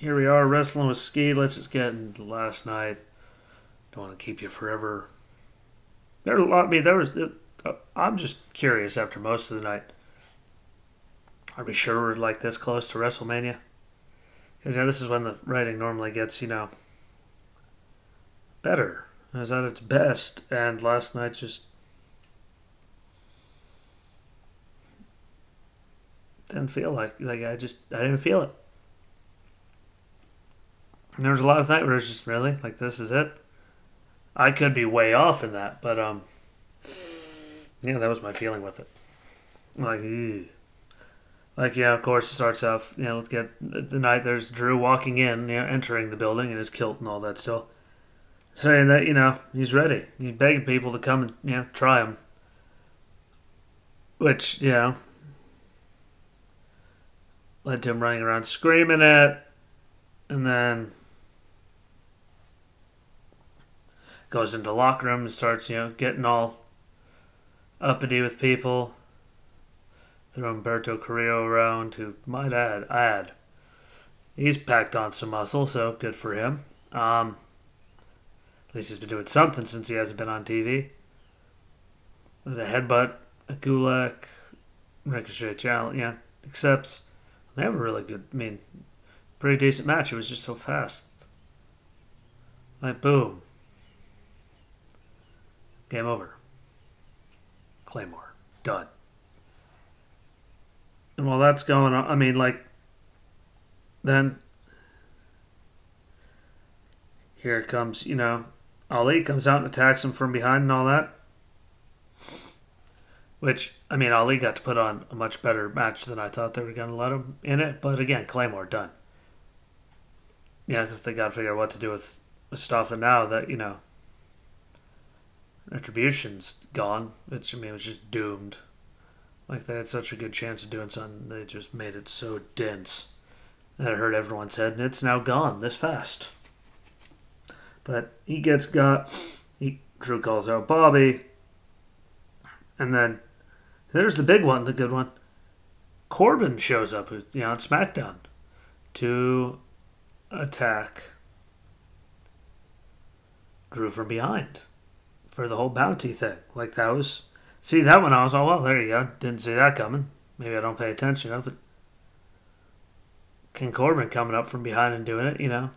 here we are wrestling with Ski. Let's just get into last night. Don't want to keep you forever. There a lot. I mean, there was. Uh, I'm just curious after most of the night. Are we sure we're like this close to WrestleMania? Because yeah, this is when the writing normally gets you know better. Is at its best, and last night just didn't feel like like I just I didn't feel it. And there was a lot of night where it was just really like this is it. I could be way off in that, but um, yeah, that was my feeling with it. Like, ew. like yeah, of course it starts off. You know, let's get the night. There's Drew walking in, you know, entering the building in his kilt and all that still, saying that you know he's ready. He's begging people to come and you know try him. Which you know led to him running around screaming it, and then goes into the locker room and starts, you know, getting all uppity with people. Throw Humberto Carrillo around, who might add, add, he's packed on some muscle, so good for him. Um, at least he's been doing something since he hasn't been on TV. There's a headbutt, a gulak, ricochet challenge, yeah, accepts. They have a really good, I mean, pretty decent match. It was just so fast. Like, boom. Game over. Claymore. Done. And while that's going on, I mean, like, then here comes, you know, Ali comes out and attacks him from behind and all that. Which, I mean, Ali got to put on a much better match than I thought they were going to let him in it. But again, Claymore done. Yeah, because they got to figure out what to do with, Mustafa now that, you know, Retribution's gone, It's I mean, it was just doomed. Like, they had such a good chance of doing something. They just made it so dense that it hurt everyone's head. And it's now gone this fast. But he gets got. He, Drew calls out Bobby. And then there's the big one, the good one. Corbin shows up, you know, on SmackDown to attack Drew from behind for the whole bounty thing. Like that was, see that one. I was all well. There you go. Didn't see that coming. Maybe I don't pay attention of it. King Corbin coming up from behind and doing it. You know,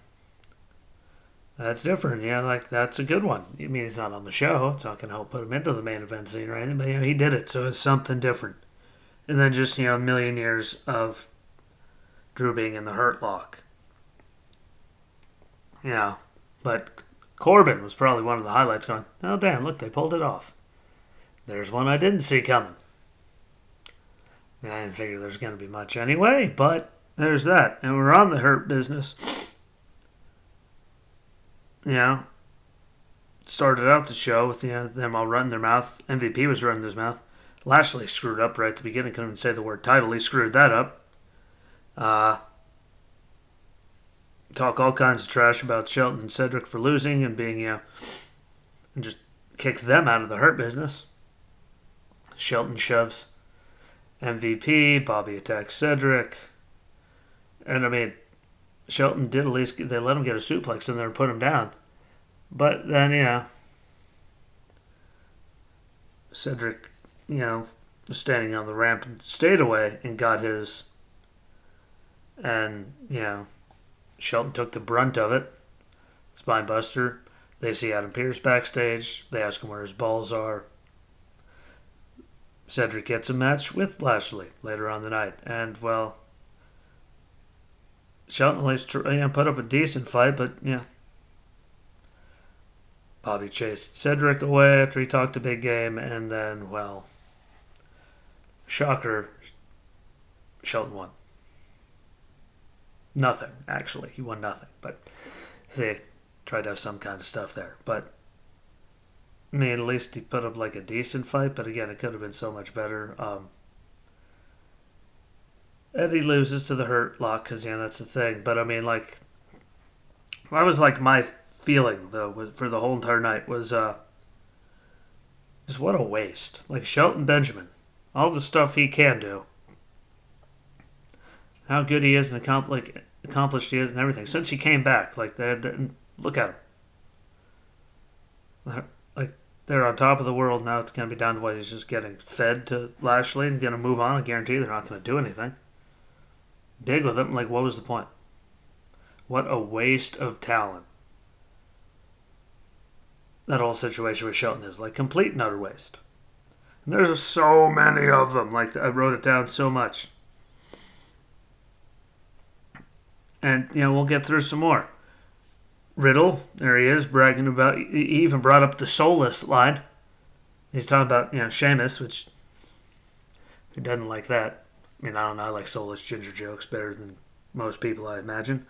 that's different. Yeah, like that's a good one. I mean, he's not on the show. Not going to help put him into the main event scene or anything, but you know, he did it, so it's something different. And then just you know, a million years of Drew being in the Hurt Lock. You know. but Corbin was probably one of the highlights. Going, oh damn, look, they pulled it off. There's one I didn't see coming. I didn't figure there's going to be much anyway, but there's that. And we're on the Hurt business you know, started out the show with you know them all running their mouth. MVP was running his mouth. Lashley screwed up right at the beginning. Couldn't even say the word title. He screwed that up. Uh, talk all kinds of trash about Shelton and Cedric for losing and being you know, and just kick them out of the hurt business. Shelton shoves MVP. Bobby attacks Cedric. And I mean, Shelton did at least they let him get a suplex in there and put him down. But then, you know, Cedric, you know, was standing on the ramp and stayed away and got his. And, you know, Shelton took the brunt of it. Spinebuster. They see Adam Pearce backstage. They ask him where his balls are. Cedric gets a match with Lashley later on the night. And, well, Shelton at least you know, put up a decent fight, but yeah. Bobby chased Cedric away after he talked a big game, and then, well, shocker, Shelton won. Nothing, actually. He won nothing, but see, tried to have some kind of stuff there. But, I mean, at least he put up like a decent fight, but again, it could have been so much better. Um, Eddie loses to the Hurt Lock because yeah, that's the thing. But I mean, like, that was like my feeling though for the whole entire night was uh, just what a waste. Like Shelton Benjamin, all the stuff he can do, how good he is in account like accomplished he is and everything since he came back. Like they look at him. Like they're on top of the world now. It's gonna be down to what he's just getting fed to Lashley and gonna move on. I guarantee they're not gonna do anything. Dig with him. Like what was the point? What a waste of talent. That whole situation with Shelton is like complete and utter waste. And there's so many of them. Like I wrote it down so much. And you know we'll get through some more. Riddle, there he is, bragging about. He even brought up the soulless line. He's talking about you know Sheamus, which who doesn't like that? I mean, I don't know. I like soulless ginger jokes better than most people, I imagine.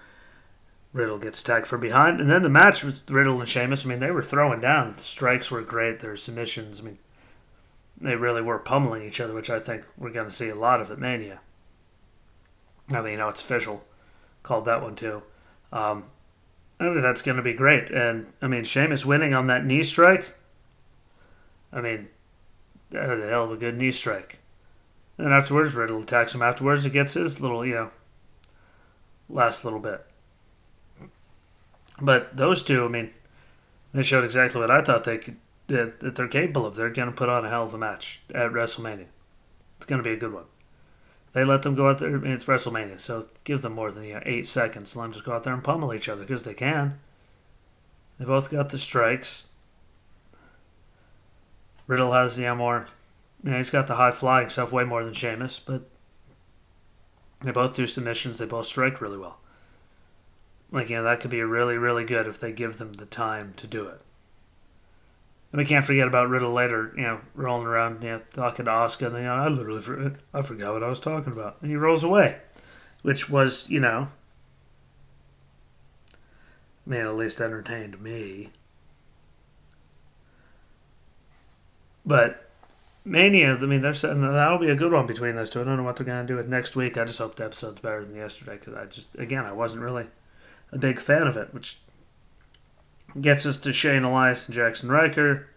Riddle gets tagged from behind, and then the match with Riddle and Sheamus. I mean, they were throwing down. The strikes were great. Their submissions. I mean, they really were pummeling each other, which I think we're going to see a lot of at Mania. Now that you know it's official, called that one too. Um, I think that's going to be great. And I mean, Sheamus winning on that knee strike. I mean, that a hell of a good knee strike. And afterwards, Riddle attacks him. Afterwards, he gets his little, you know, last little bit. But those two, I mean, they showed exactly what I thought they could that, that they're capable of. They're going to put on a hell of a match at WrestleMania. It's going to be a good one. They let them go out there. It's WrestleMania, so give them more than you know, eight seconds. Let them just go out there and pummel each other because they can. They both got the strikes. Riddle has the more, you know, he's got the high flying stuff way more than Sheamus, but they both do submissions. They both strike really well. Like, you know, that could be really, really good if they give them the time to do it. And we can't forget about Riddle later, you know, rolling around, you know, talking to Oscar. and you know, I literally forgot, I forgot what I was talking about. And he rolls away, which was, you know, I mean, at least entertained me. But Mania, I mean, there's that'll be a good one between those two. I don't know what they're gonna do with next week. I just hope the episode's better than yesterday because I just, again, I wasn't really a big fan of it, which Gets us to Shane Elias and Jaxson Ryker.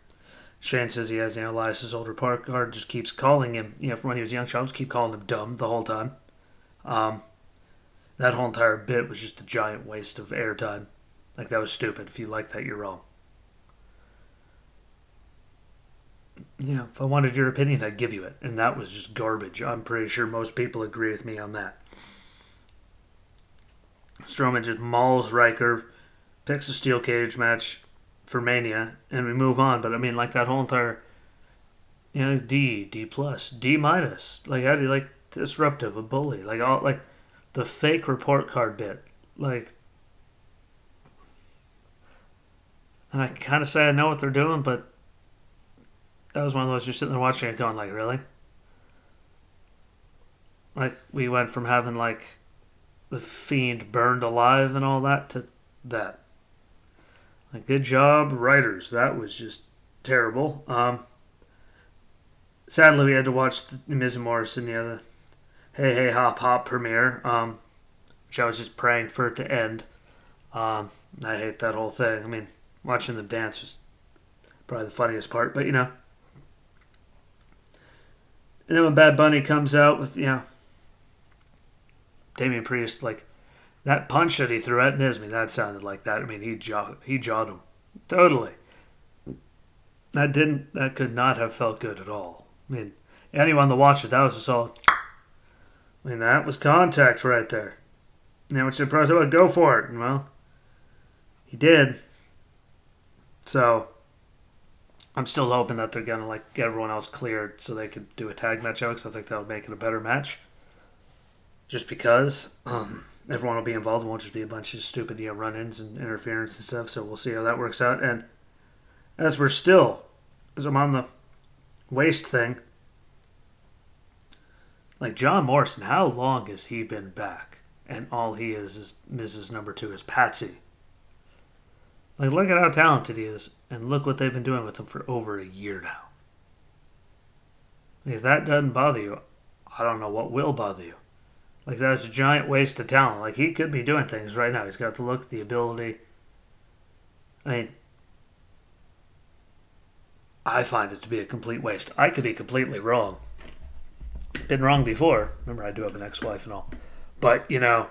Shane says he has know, Elias's older partner, just keeps calling him, you know, from when he was young, child, just keep calling him dumb the whole time. Um, that whole entire bit was just a giant waste of airtime. Like, that was stupid. If you like that, you're wrong. Know, if I wanted your opinion, I'd give you it. And that was just garbage. I'm pretty sure most people agree with me on that. Strowman just mauls Ryker picks a steel cage match for Mania, and we move on. But I mean, like that whole entire, you know, D, D plus, D minus. Like how do you like disruptive, a bully, like all like the fake report card bit, like. And I kind of say I know what they're doing, but that was one of those you're sitting there watching it, going like, really. Like we went from having like the fiend burned alive and all that to that. Good job, writers. That was just terrible. Um, sadly, we had to watch the and Morrison, the Hey Hey Hop Hop premiere, um, which I was just praying for it to end. Um, I hate that whole thing. I mean, watching them dance was probably the funniest part, but you know. And then when Bad Bunny comes out with, you know, Damian Priest, like, that punch that he threw at Nismi, that sounded like that. I mean, he jawed, he jawed him. Totally. That didn't, that could not have felt good at all. I mean, anyone that watched it, that was just all, I mean, that was contact right there. Now it's surprised about go for it. Well, he did. So, I'm still hoping that they're gonna like get everyone else cleared so they could do a tag match out because I think that would make it a better match. Just because. Um, everyone will be involved. It won't just be a bunch of stupid you know, run-ins and interference and stuff. So we'll see how that works out. And as we're still, as I'm on the waste thing, like John Morrison, how long has he been back? And all he is is Mrs. Number Two is Patsy. Like, look at how talented he is, and look what they've been doing with him for over a year now. If that doesn't bother you, I don't know what will bother you. Like that was a giant waste of talent. Like he could be doing things right now. He's got the look, the ability. I mean, I find it to be a complete waste. I could be completely wrong. Been wrong before. Remember, I do have an ex-wife and all. But you know,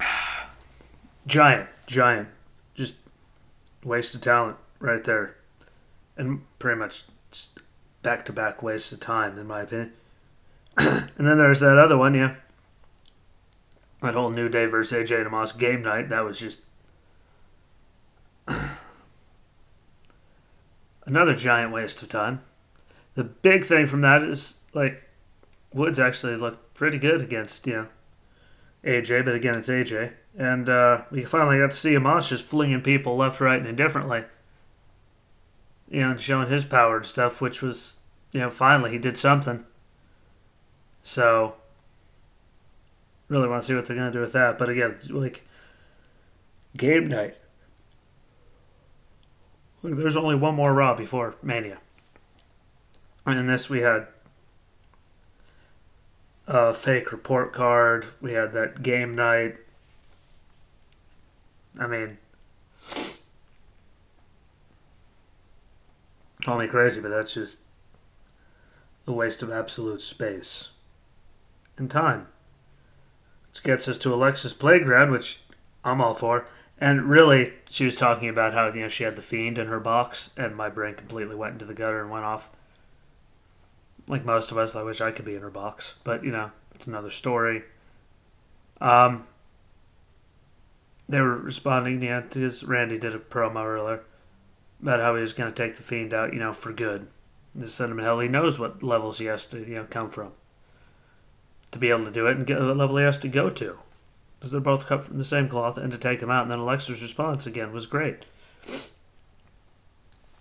giant, giant, just waste of talent right there, and pretty much back to back waste of time, in my opinion. and then there's that other one, yeah. That whole New Day versus AJ and Omos game night. That was just another giant waste of time. The big thing from that is like Woods actually looked pretty good against you know AJ, but again it's AJ, and uh, we finally got to see Omos just flinging people left, right, and indifferently. You know, and showing his power and stuff, which was you know finally he did something. So really want to see what they're gonna do with that. But again, like game night. Look, there's only one more Raw before Mania. And in this, we had a fake report card. We had that game night. I mean, call me crazy, but that's just a waste of absolute space and time. Which gets us to Alexa's Playground, which I'm all for. And really, she was talking about how you know she had the fiend in her box, and my brain completely went into the gutter and went off. Like most of us, I wish I could be in her box, but you know, it's another story. Um, they were responding, yeah, Randy did a promo earlier about how he was going to take the fiend out, you know, for good. Just send him to hell. He knows what levels he has to, you know, come from to be able to do it, and get what level he has to go to because they're both cut from the same cloth, and to take him out. And then Alexa's response again was great.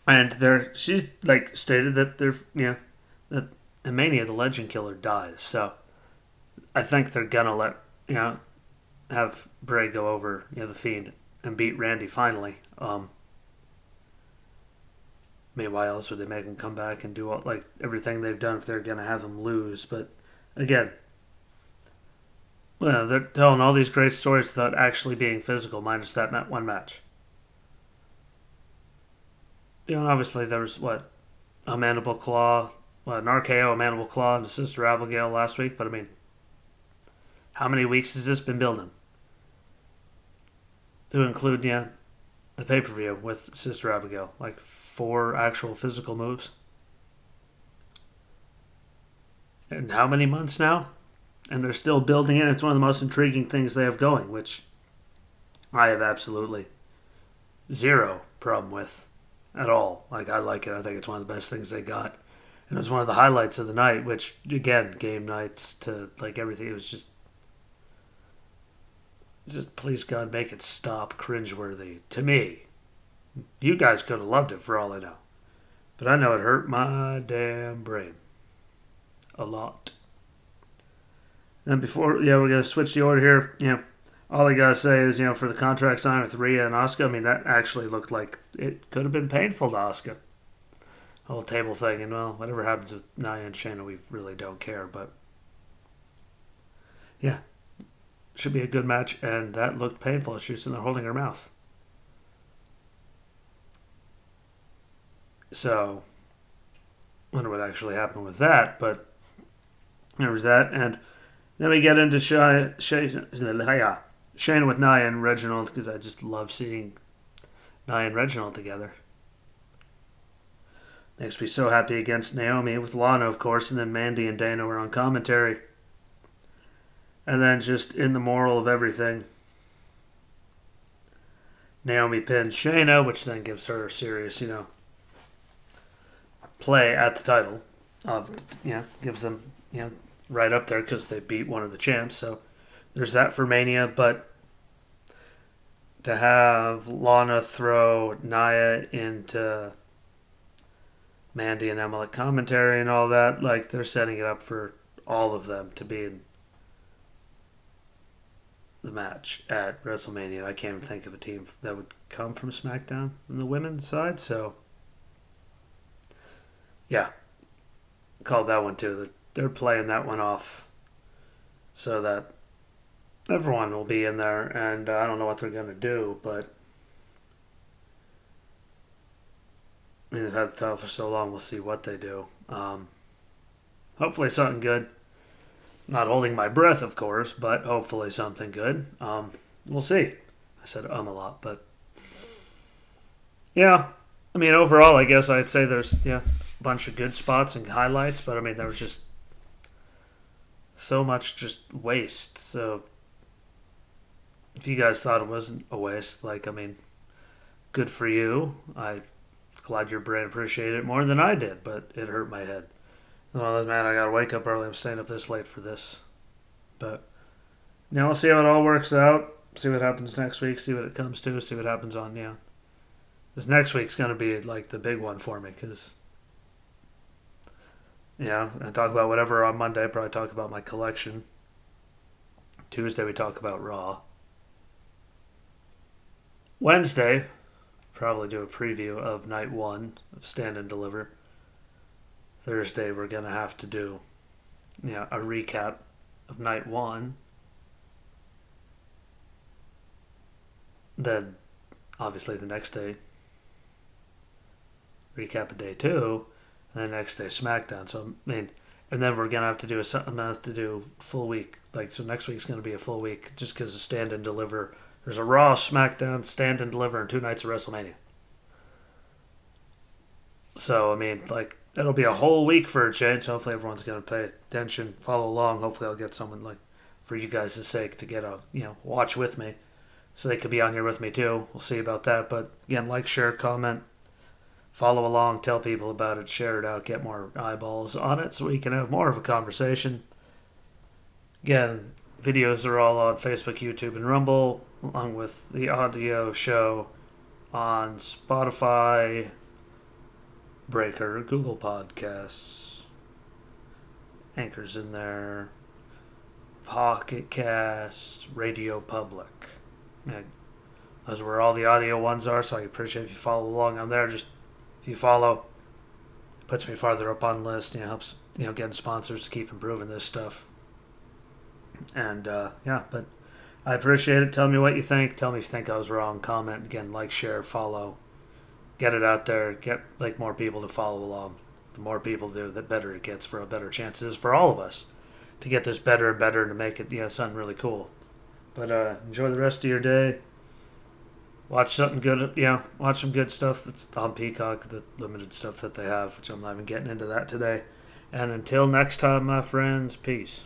And there, she's like stated that they're, you know, that in Mania the Legend Killer dies. So I think they're gonna let you know have Bray go over, you know, the Fiend and beat Randy finally. Um, why else would they make him come back and do all, like everything they've done if they're gonna have him lose? But again, well, they're telling all these great stories without actually being physical, minus that one match. You know, obviously there was what a mandible claw, well, an RKO, a mandible claw, and a Sister Abigail last week. But I mean, how many weeks has this been building? To include, yeah, the pay per view with Sister Abigail, like four actual physical moves. And how many months now? and they're still building it. It's one of the most intriguing things they have going, which I have absolutely zero problem with at all. Like I like it. I think it's one of the best things they got, and it was one of the highlights of the night. Which again, game nights to like everything. It was just, just please God, make it stop. Cringeworthy to me. You guys could have loved it for all I know, but I know it hurt my damn brain a lot. And before, yeah, we're gonna switch the order here. You know, all I gotta say is, you know, for the contract sign with Rhea and Asuka, I mean, that actually looked like it could have been painful to Asuka. Whole table thing, and well, whatever happens with Nia and Shayna, we really don't care. But yeah, should be a good match, and that looked painful. She was in there holding her mouth. So, wonder what actually happened with that, but there was that, and then we get into Shay, Shay, Shane with Nia and Reginald because I just love seeing Nia and Reginald together. Makes me so happy against Naomi with Lana, of course, and then Mandy and Dana were on commentary. And then just in the moral of everything, Naomi pins Shayna, which then gives her a serious, you know, play at the title. Of you know, gives them you know right up there because they beat one of the champs. So there's that for Mania. But to have Lana throw Nia into Mandy and Emma commentary and all that, like they're setting it up for all of them to be in the match at WrestleMania. I can't even think of a team that would come from SmackDown on the women's side. So, yeah, called that one too they're they're playing that one off so that everyone will be in there, and uh, I don't know what they're going to do, but I mean, they've had the title for so long, we'll see what they do. Um, hopefully, something good. Not holding my breath, of course, but hopefully something good. Um, we'll see. I said um a lot, but yeah. I mean, overall, I guess I'd say there's yeah bunch of good spots and highlights, but I mean there was just so much just waste. So if you guys thought it wasn't a waste, like I mean, good for you. I glad your brain appreciated it more than I did, but it hurt my head. Well, man, I gotta wake up early. I'm staying up this late for this, but now we'll see how it all works out. See what happens next week. See what it comes to. See what happens on yeah. This next week's gonna be like the big one for me because yeah, and talk about whatever on Monday. Probably talk about my collection. Tuesday we talk about Raw. Wednesday, probably do a preview of night one of Stand and Deliver. Thursday we're gonna have to do, yeah, a recap of night one. Then, obviously, the next day, recap of day two and the next day SmackDown. So I mean, and then we're gonna have to do a I'm gonna have to do full week. Like so, next week's gonna be a full week just because stand and deliver. There's a Raw, SmackDown, stand and deliver, and two nights of WrestleMania. So I mean, like it'll be a whole week for a change. Hopefully, everyone's gonna pay attention, follow along. Hopefully, I'll get someone like for you guys' sake to get a you know watch with me, so they could be on here with me too. We'll see about that. But again, like, share, comment follow along, tell people about it, share it out, get more eyeballs on it so we can have more of a conversation. Again, videos are all on Facebook, YouTube, and Rumble, along with the audio show on Spotify, Breaker, Google Podcasts, Anchors in there, Pocket Casts, Radio Public. Yeah, those are where all the audio ones are, so I appreciate if you follow along on there. Just if you follow, puts me farther up on the list. You know, helps you know getting sponsors to keep improving this stuff. And uh, yeah, but I appreciate it. Tell me what you think. Tell me if you think I was wrong. Comment again, like, share, follow. Get it out there. Get like more people to follow along. The more people do, the better it gets for a better chance it is for all of us to get this better and better and to make it you know something really cool. But uh, enjoy the rest of your day watch something good. You know, watch some good stuff that's on Peacock, the limited stuff that they have, which I'm not even getting into that today. And until next time, my friends, peace.